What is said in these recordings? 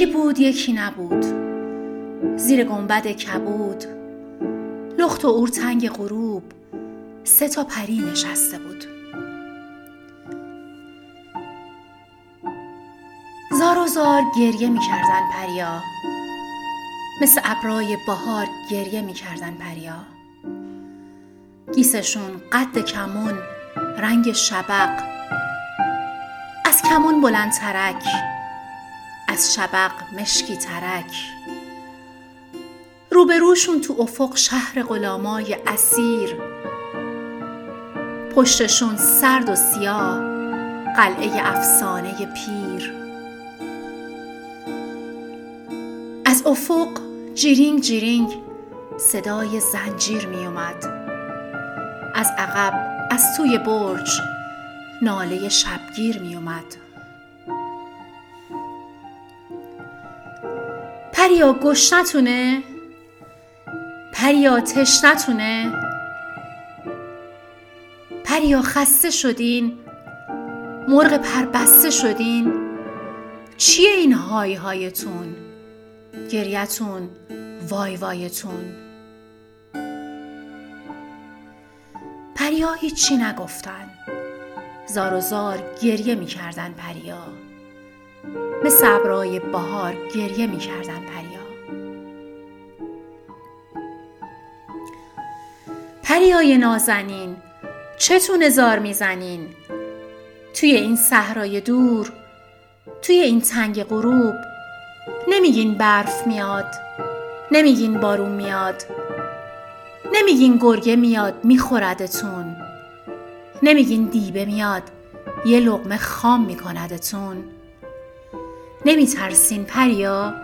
یکی بود یکی نبود. زیر گنبد کبود. لخت و اورتنگ غروب. سه تا پری نشسته بود. زار و زار گریه می‌کردن پریا. مثل ابرای بهار گریه می‌کردن پریا. گیسشون قد کمون رنگ شبق. از کمون بلند ترک از شبق مشکی ترک. روبروشون تو افق شهر غلامای اسیر. پشتشون سرد و سیاه قلعه افسانه پیر. از افق جیرینگ جیرینگ صدای زنجیر می اومد از عقب از توی برج ناله شبگیر می اومد پریا گشنتونه پریا تشنتونه پریا خسته شدین؟ مرغ پربسته شدین؟ چیه این های هایتون؟ گریتون وای وایتون؟ پریا هیچی نگفتن. زار و زار گریه می‌کردن پریا. مثل ابرای بهار گریه می‌کردن پریا. پریای نازنین چتونه زار می‌زنین توی این صحرای دور توی این تنگ غروب نمیگین برف میاد نمیگین بارون میاد نمیگین گرگه میاد میخوردتون نمیگین دیبه میاد یه لقمه خام میکندتون نمیترسین پریا؟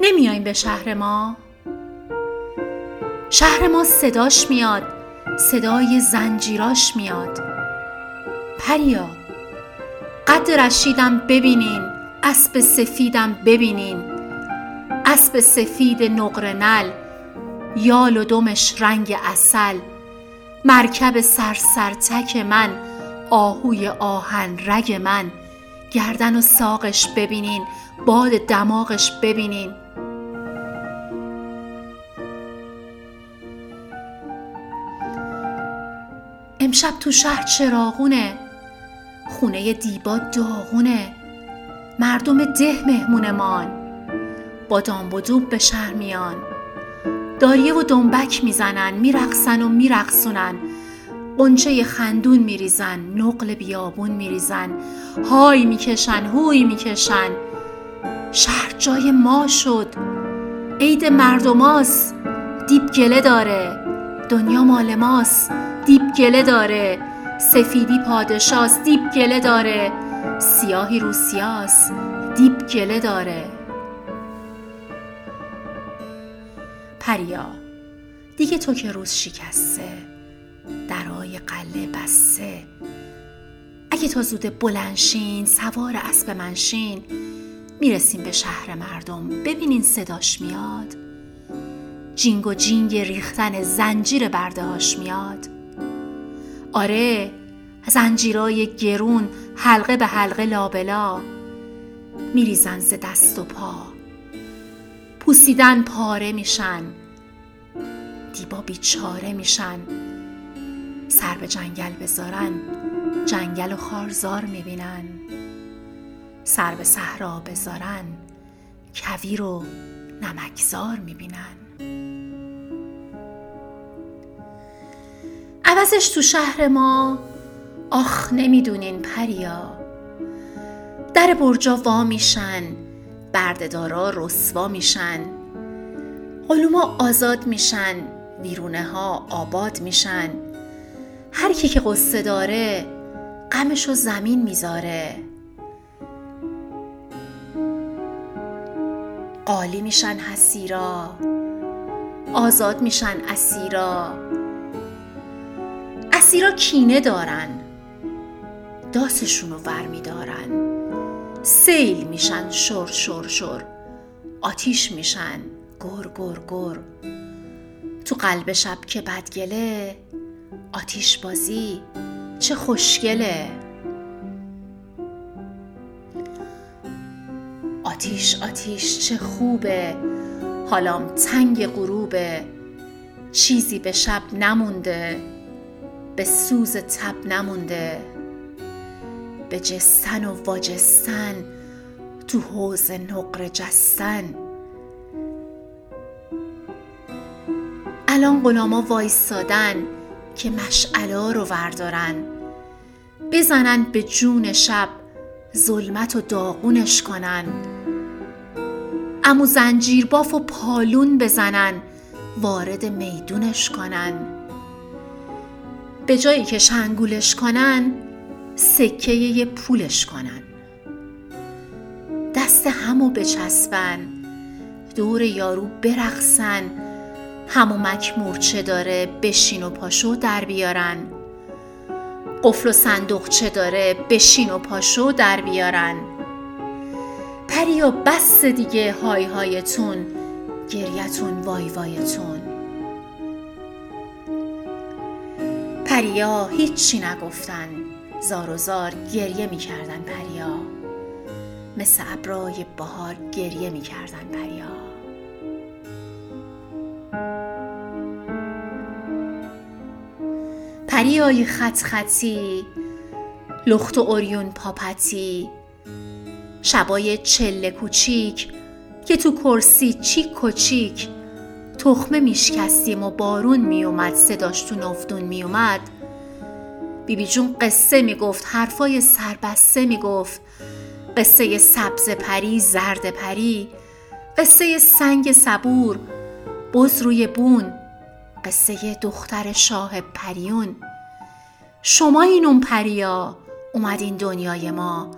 نمیاین به شهر ما؟ شهر ما صداش میاد صدای زنجیراش میاد. پریا قد رشیدم ببینین اسب سفیدم ببینین. اسب سفید نقرنل یال و دمش رنگ اصل مرکب سرسرتک من آهوی آهن رگ من. گردن و ساقش ببینین باد دماغش ببینین. امشب تو شهر چراغونه خونه دیبا داغونه. مردم ده مهمونمان با دام و دوب به شهر میان. داریه و دنبک می‌زنن میرقصن و میرقصونن. قنچه خندون میریزن نقل بیابون میریزن های می‌کشن هوی می‌کشن. شهر جای ما شد. عید مردماست دیب گله داره. دنیا مال ماست دیب گله داره. سفیدی پادشاست دیب گله داره. سیاهی روسیاست دیب گله داره. پریا دیگه تو که روز شکسته. درای قله بسته اگه تا زود بلنشین سوار اسب منشین می‌رسیم به شهر مردم ببینین صداش میاد. جینگ و جینگ ریختن زنجیر بردهاش میاد. آره زنجیرای گرون حلقه به حلقه لابلا. میریزن ز دست و پا. پوسیدن پاره میشن. دیبا بیچاره میشن. سر به جنگل بذارن جنگل و خارزار می‌بینن. سر به صحرا بذارن کویر و نمکزار می‌بینن. عوضش تو شهر ما آخ نمی‌دونین پریا. در برجا وا میشن بردهدارا رسوا میشن. علوما آزاد میشن ویرونه ها آباد میشن. هر کی که قصه داره غمشو زمین می‌ذاره. قالی میشن حسیرا آزاد میشن اسیرا. اسیرا کینه دارن داسشون رو ور میدارن سیل میشن شر شر شر آتیش میشن گر گر گر تو قلب شب که بدگله آتیش بازی چه خوشگله. آتیش آتیش چه خوبه. حالام تنگ غروبه. چیزی به شب نمونده. به سوز تب نمونده. به جستن و واجستن. تو حوز نقر جستن. الان غلاما وایستادن. که مشعلا رو وردارن. بزنن به جون شب ظلمت و داغونش کنن. امو زنجیر باف و پالون بزنن وارد میدونش کنن. به جایی که شنگولش کنن سکه یه پولش کنن. دست همو بچسبن دور یارو برقصن همو مکمورچه داره بشین و پاشو در بیارن. قفل و صندوق چه داره بشین و پاشو در بیارن. پریا بس دیگه های هایتون گریتون وای وایتون. پریا هیچی نگفتن. زار و زار گریه می‌کردن پریا. مثل ابرای بهار گریه می‌کردن پریا. پریای خط خطی لخت و اوریون پاپتی شبای چله کوچیک که تو کرسی چیک و چیک تخمه میشکستیم و بارون میومد صداش تو نفدون میومد. بیبی جون قصه می‌گفت حرفای سربسته می‌گفت. قصه سبز پری زرد پری. قصه سنگ صبور بز روی بون. قصه دختر شاه پریون. شما این اون پریا اومدین دنیای ما.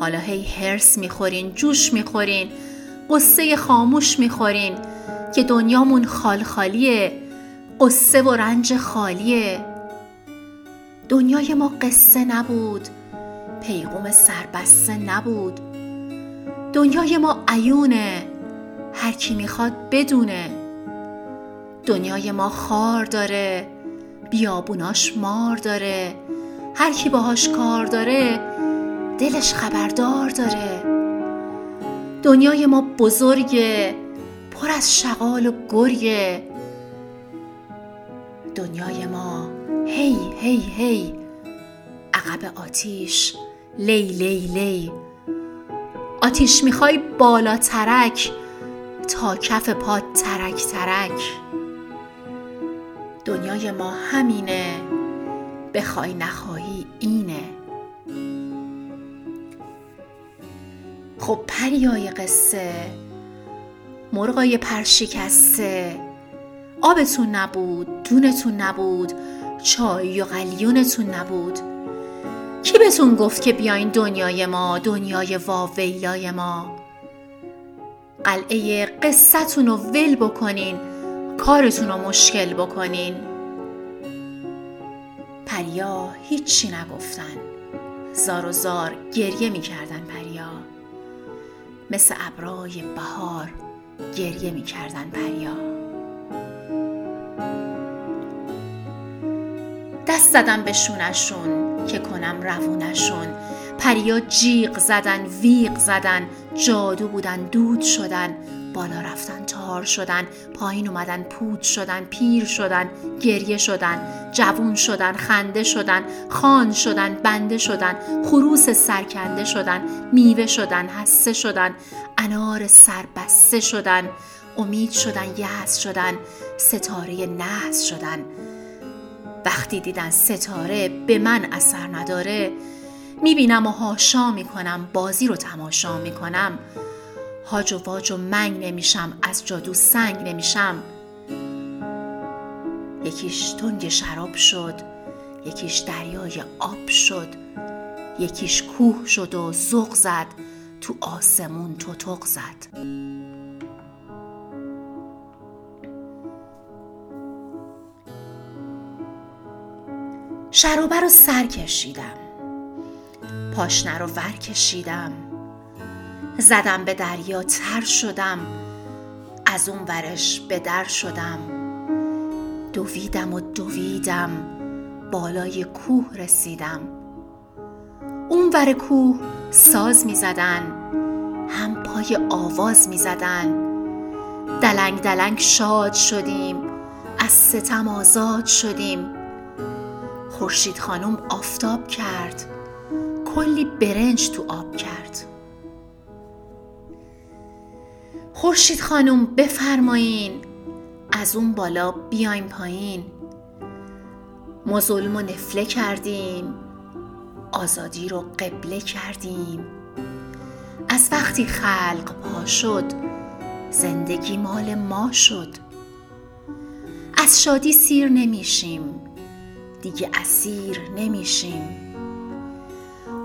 حالا هی هرس می‌خورین جوش می‌خورین قصه خاموش می‌خورین که دنیامون خال خالیه قصه و رنج خالیه. دنیای ما قصه نبود پیغوم سربسته نبود. دنیای ما عیونه هر کی می‌خواد بدونه. دنیای ما خار داره بیابوناش مار داره. هر کی باهاش کار داره دلش خبردار داره. دنیای ما بزرگه پر از شغال و گریه دنیای ما هی هی هی. عقب آتیش لی لی لی. آتیش می‌خوای بالا ترک تا کف پا ترک ترک. دنیای ما همینه. بخوای نخواهی اینه. خب پریای قصه مرغای پرشکسته. آبتون نبود دونتون نبود چای و قلیونتون نبود. کی بهتون گفت که بیاین دنیای ما دنیای واویلای ما؟ قلعه قصتون رو ول بکنین. کارتون رو مشکل بکنین. پریا هیچی نگفتن. زار و زار گریه می‌کردن پریا. مثل ابرای بهار گریه می‌کردن پریا. دست زدم به شونشون که کنم روونشون پریا جیغ زدن ویق زدن جادو بودن دود شدن. بالا رفتن تار شدن پایین اومدن پود شدن پیر شدن گریه شدن جوون شدن خنده شدن خان شدن بنده شدن خروس سرکنده شدن میوه شدن حسه شدن انار سربسته شدن امید شدن یأس شدن ستاره نحس شدن. وقتی دیدن ستاره به من اثر نداره می‌بینم و هاشا می‌کنم بازی رو تماشا می‌کنم. هاج و واج و منگ نمیشم از جادو سنگ نمیشم. یکیش تنگ شراب شد یکیش دریای آب شد یکیش کوه شد و زغ زد تو آسمون توتق زد. شروبه رو سر کشیدم پاشنه رو ور کشیدم. زدم به دریا تر شدم. از اون ورش به در شدم. دویدم و دویدم بالای کوه رسیدم. اون ور کوه ساز می زدن هم پای آواز می زدن. دلنگ دلنگ شاد شدیم از ستم آزاد شدیم. خورشید خانم آفتاب کرد کلی برنج تو آب کرد. خورشید خانم بفرمایین. از اون بالا بیایم پایین. ما ظلم و نفله کردیم. آزادی رو قبله کردیم. از وقتی خلق پا شد زندگی مال ما شد. از شادی سیر نمیشیم دیگه اسیر نمیشیم.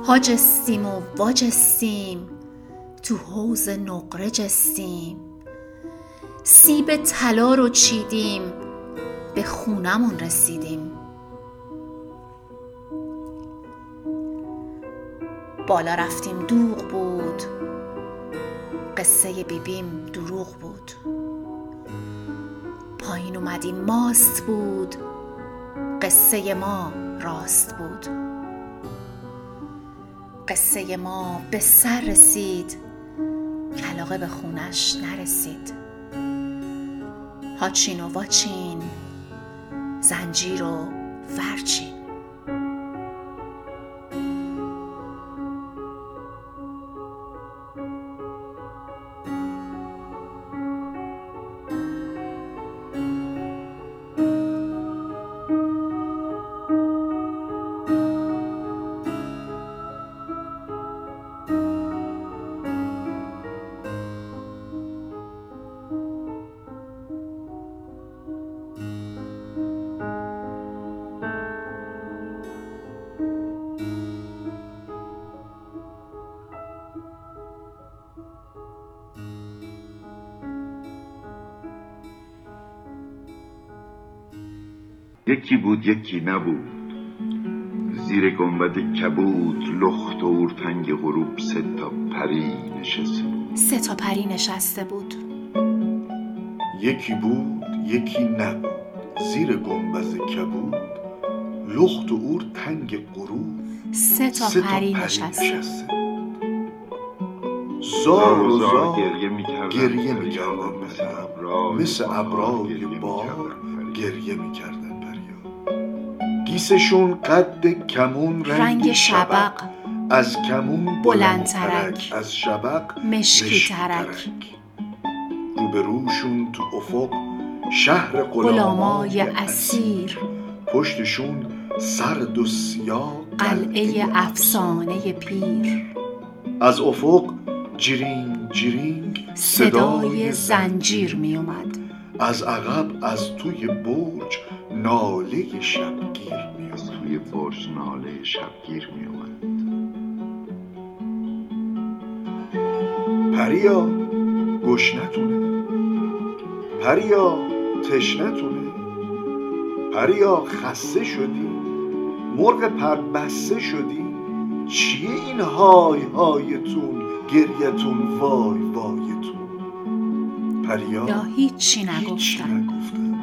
هاجستیم و واجستیم. تو حوز نقره جستیم سیب طلا رو چیدیم. به خونمون رسیدیم. بالا رفتیم دوغ بود. قصه بیبیم دروغ بود. پایین اومدیم ماست بود. قصه ما راست بود. قصه ما به سر رسید. کلاقه به خونش نرسید. هاچین و واچین زنجیر و فرچین یکی بود یکی نبود. زیر گنبد کبود لخت و اورتنگ غروب سه تا پری نشسته بود. سه تا پری نشسته بود. یکی بود یکی نبود. زیر گنبز کبود لخت و اور تنگ غروب سه تا سه پری نشسته زار و زار زار گریه می‌کردن گریه می‌کردن مثل. ابرای بار. گریه می‌کردن. گیسشون قد کمون رنگ, رنگ شبق. از کمون بلندترک. از شبق مشکی ترک. روبروشون تو افق شهر غلامای اسیر. پشتشون سرد و سیاه قلعه افسانه پیر. از افق جرینگ جرینگ صدای زنجیر می اومد از عقب از توی برج ناله شبگیر. آمد. توی برج ناله شبگیر میومد پریا گشنتونه پریا تشنتونه پریا خسته شدی. مرغ پر بسته شدی. چیه این های هایتون گریتون وای وایتون. پریا یا هیچی نگفتن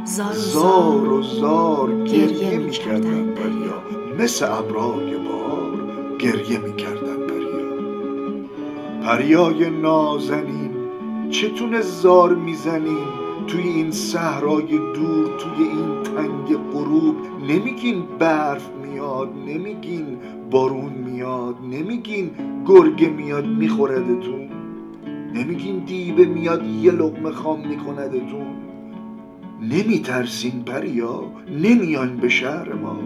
زار و زار و زار گریه می‌کردن. پریا مثل ابرای بار گریه می‌کردن پریا پریای نازنین چتونه زار می‌زنین؟ توی این صحرای دور توی این تنگ غروب نمیگین برف میاد نمیگین بارون میاد نمیگین گرگه میاد میخوردتون. نمیگین دیبه میاد یه لقمه خام میکندتون. نمیترسین پریا نمیان به شهر ما.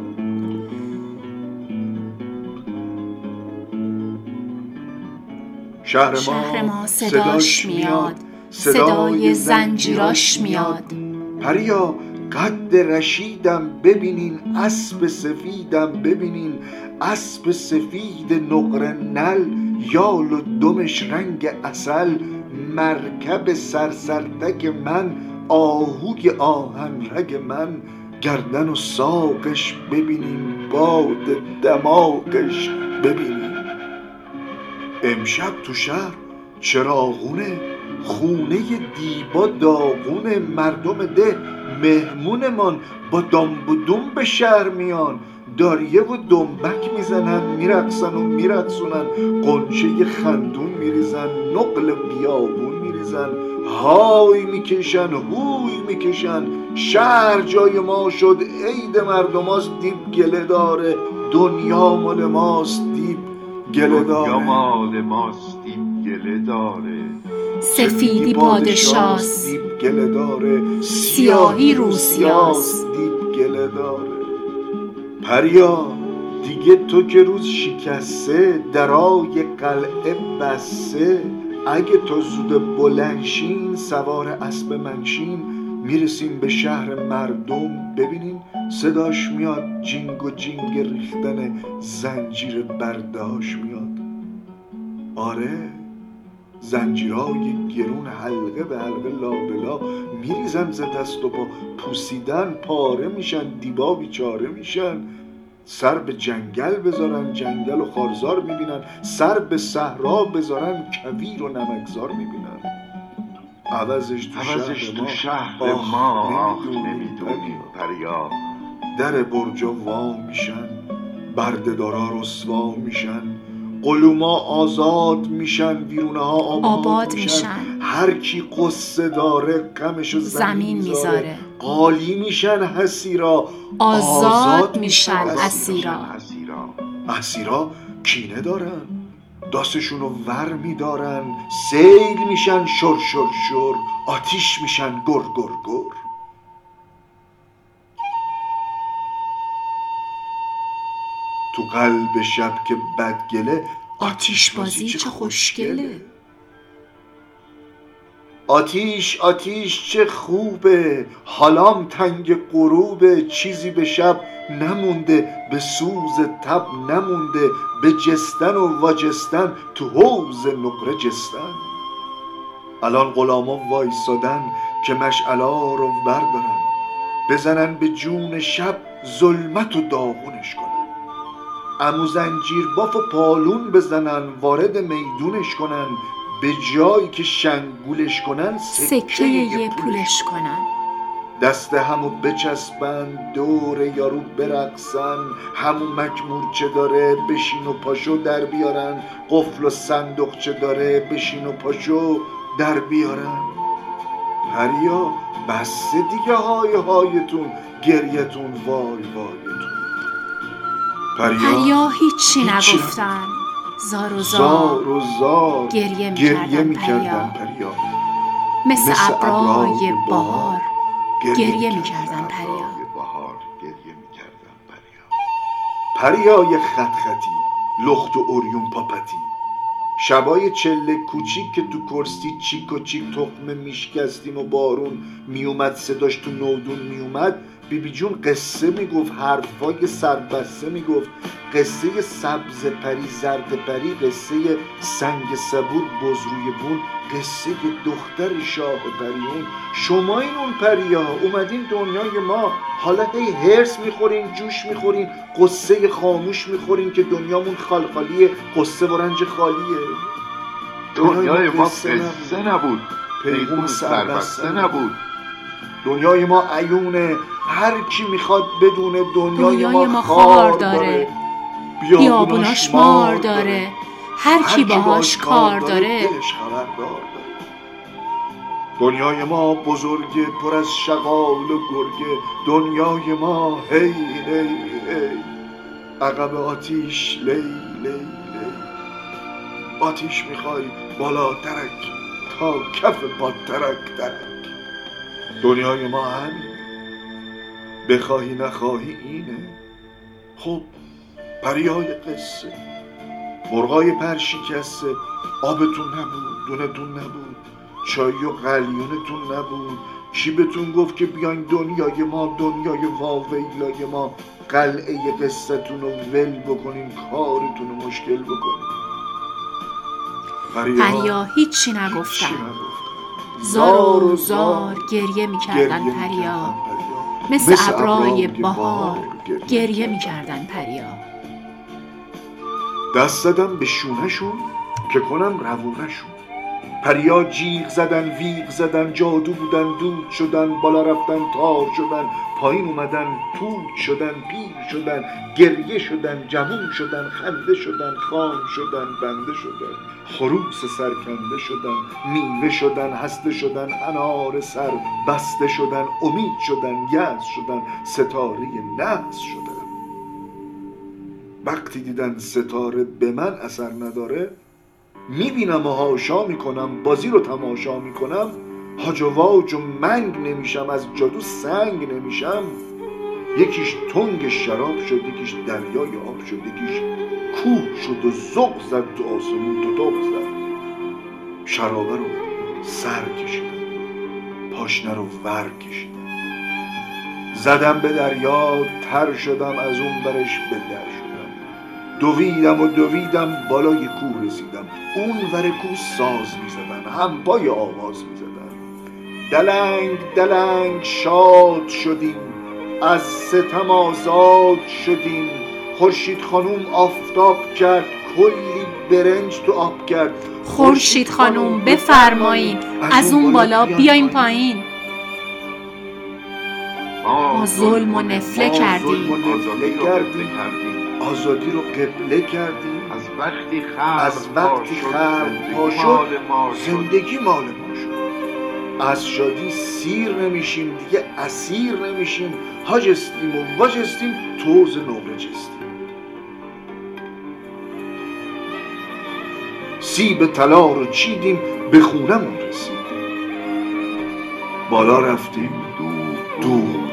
شهر ما, شهر ما صداش میاد صدای زنجیراش میاد. پریا قد رشیدم ببینین اسب سفیدم ببینین. اسب سفید نقره نل یال و دمش رنگ اصل مرکب سرسرتک من آهوی آهن رگ من گردن و ساقش ببینین باد دماغش ببینین امشب تو شهر چراغونه خونه دیبا داغونه مردم ده مهمونمان با دامب به شهر میان. داریه و دنبک می‌زنن میرقصن و میرقصونن. قنچه خندون میریزن نقل بیابون میریزن. های می‌کشن هوی می‌کشن. شهر جای ما شد عید مردماست دیب گله داره. دنیا مال ماست دیب گله دنیا داره. مال ماست این گله داره. سفیدی پادشاست. دیب گله داره. سیاهی روسیاست. دیب گله داره. پریا دیگه تو که روز شکسته درای قلعه بسته. اگه تو زود بلنشین سوار اسب منشین می‌رسیم به شهر مردم. ببینین صداش میاد جینگ و جینگ ریختن زنجیر برداشت میاد. آره زنجیرهای گرون حلقه به حلقه لابلا میریزن ز دست و پا. پوسیدن پاره میشن دیبا بیچاره میشن. سر به جنگل بذارن جنگل و خارزار می‌بینن. سر به صحرا بذارن کویر و نمکزار می‌بینن. عوضش تو عوضش شهر تو ما. شهر آخ، ما. آخ نمی‌دونی نمی‌دونیم. پریا. در برجا وا میشن بردهدارا رسوا میشن. قلوما آزاد میشن ویرونه ها آباد, آباد میشن. میشن. هر کی قصه داره غمشو زمین, زمین می‌ذاره. قالی میشن حسیرا. آزاد میشن اسیرا. اسیرا. اسیرا اسیرا کینه دارن. داستشون رو ور میدارن. سیل میشن شر شر شر. آتیش میشن گر گر گر. تو قلب شب که بدگله آتیش بازی چه خوشگله. آتیش آتیش چه خوبه. حالام تنگ غروبه. چیزی به شب نمونده به سوز تب نمونده. به جستن و واجستن تو حوز نقره جستن. الان غلاما وایسادن که مشعلا رو بردارن. بزنن به جون شب ظلمت و داغونش کنن. امو زنجیر باف و پالون بزنن وارد میدونش کنن. به جایی که شنگولش کنن سکه یه پولش کنن. دست همو بچسبن دور یارو برقصن همو مکمور چه داره بشین و پاشو در بیارن قفل و صندوق چه داره بشین و پاشو در بیارن. پریا بسته دیگه های هایتون گریتون وای وایتون. پریا پریا هیچی هیچی نگفتن. زار و زار زار و زار گریه گریه می‌کردن می‌کردن پریا. مثل مثل ابرای بهار گریه گریه می‌کردن پریا پریای خط خطی لخت و اوریون پاپتی. شبای چله کوچیک که تو کرسی چیک و چیک تخمه میشکستیم و بارون میومد صداش تو نودون میومد بیبی جون قصه می‌گفت حرفای سربسته می‌گفت. قصه سبز پری زرد پری قصه سنگ صبور بزروی بون قصه دختر شاه پریون شما این اون پریا اومدین دنیای ما. حالا هی هرس می‌خورین جوش می‌خورین قصه خاموش می‌خورین که دنیامون خالخالیه قصه و رنج خالیه. دنیای ما قصه نبود. پیغون سربسته نبود. دنیای ما عیونه هر کی می‌خواد بدونه دنیای, دنیای ما خار داره. داره. بیابوناش مار داره. هر کی باهاش کار داره دنیای ما بزرگه پر از شغال و گرگه دنیای ما هی هی هی. عقب آتیش لی لی لی. آتیش می‌خوای بالا ترک تا کف پاترک ترک دنیای ما همین. بخواهی نخواهی اینه. خب پریای قصه. مرغای پر شکسته آبتون نبود دونتون نبود چای و قلیونتون نبود. کی بهتون گفت که بیاین دنیای ما دنیای واویلای ما. قلعه قصتون رو ول بکنین کارتون رو مشکل بکنین. پریا هیچی نگفتن. زار و زار گریه می‌کردن پریا. مثل ابرای بهار گریه گریه می‌کردن پریا. دست زدم به شونهشون که کنم روونهشون. پریا جیغ زدن ویغ زدن جادو بودن دود شدن بالا رفتن تار شدن پایین اومدن پود شدن پیر شدن گریه شدن جوون شدن خنده شدن خام شدن بنده شدن خروس سرکنده شدن میوه شدن هسته شدن انار سر بسته شدن امید شدن یأس شدن ستاره نحس شدن. وقتی دیدن ستاره به من اثر نداره می‌بینم و هاشا می‌کنم بازی رو تماشا می‌کنم هاج و واج و منگ نمیشم از جادو سنگ نمیشم. یکیش تنگ شراب شد یکیش دریای آب شد یکیش کوه شد و زغ زد تو آسمون تو تاق زد. شرابه رو سر کشیدم پاشنه رو ور کشیدم. زدم به دریا تر شدم از اون برش به در دویدم و دویدم بالای کوه رسیدم. اون ور کوه ساز می‌زدن هم پای آواز می‌زدن. دلنگ دلنگ شاد شدیم از ستم آزاد شدیم. خورشید خانوم آفتاب کرد کلی برنج تو آب کرد. خورشید خانوم بفرمایید از اون بالا بیایم پایین. ما ظلم و نفله ما کردیم. ظلم و نفله آزادی رو قبله کردیم از وقتی خلق از وقتی خلق پا زندگی شد،. زندگی مال ما شد از شادی سیر نمیشیم دیگه اسیر نمیشیم هاجستیم و واجستیم توز نقرجستیم سیب طلا رو چیدیم به خونمون رسیدیم بالا رفتیم دور دور.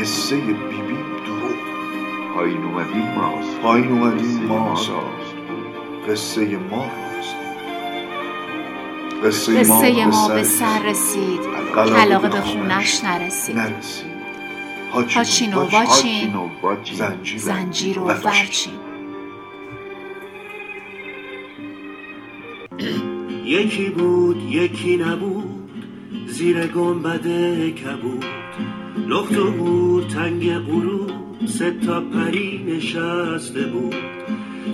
قصه بیبی پایین اومدیم ماست. پایین اومدیم ماست. قصه ما راست قصه, قصه ما ما به سر رسید. کلاقه به خونش نرسید. نرسید. هاچین و واچین، واچین. زنجیر و. ورچین یکی بود یکی نبود. زیر گنبد کبود. لخت و گور تنگ غروب سه تا پری نشسته بود.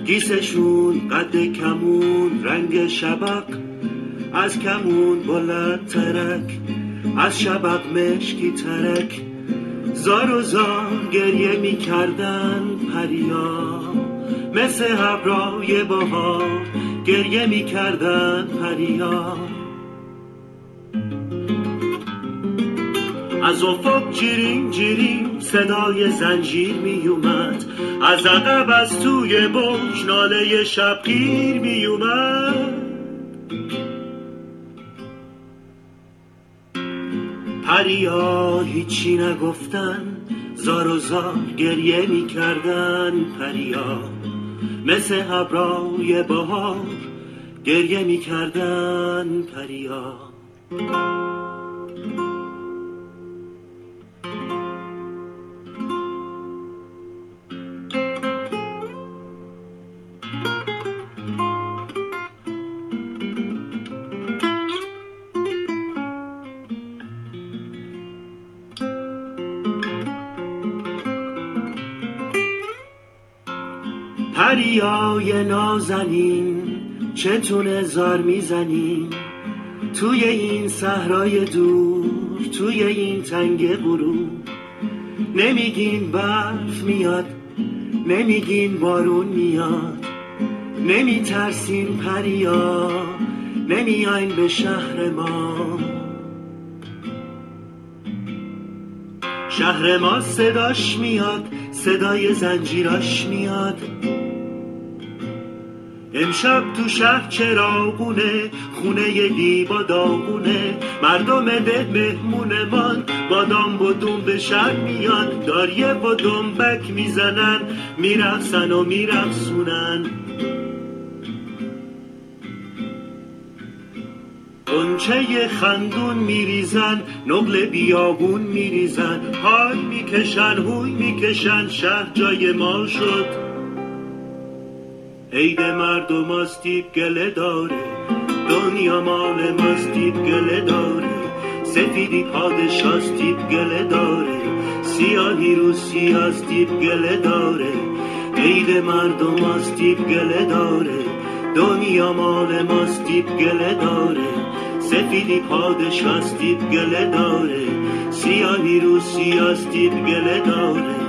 گیسشون قد کمون رنگ شبق. از کمون بلند ترک از شبق مشکی ترک. زار و زار گریه می کردن پریا. مثل ابرای بهار گریه می کردن پریا. از افق جیریم جیریم صدای زنجیر می اومد از عقب از توی برج ناله شبگیر می اومد پریا هیچی نگفتن زار و زار گریه می کردن پریا. مثل ابرای بهار گریه می کردن پریا. نازنین چتونه زار می‌زنیم توی این صحرای دور توی این تنگ غروب نمیگین برف میاد نمیگین بارون میاد. نمیترسین پریا نمیاین به شهر ما. شهر ما صداش میاد صدای زنجیراش میاد. امشب تو شهر چراغونه خونه دیبا داغونه. مردم ده مهمونمان با دام و دوم به شهر میان. داریه و دنبک می‌زنن میرقصن و میرقصونن. قنچه خندون میریزن نقل بیابون میریزن. های می‌کشن هوی می‌کشن شهر جای ما شد. عید مردم آستیب گله داره دنیا مال ماستیب گله داره سفیدی پادشاستیب گله داره سیاهی رو سیاستیب گله داره عید مردم آستیب گله داره دنیا مال ماست دیب گله داره سفیدی پادشاست دیب گله داره سیاهی رو سیاست دیب گله داره.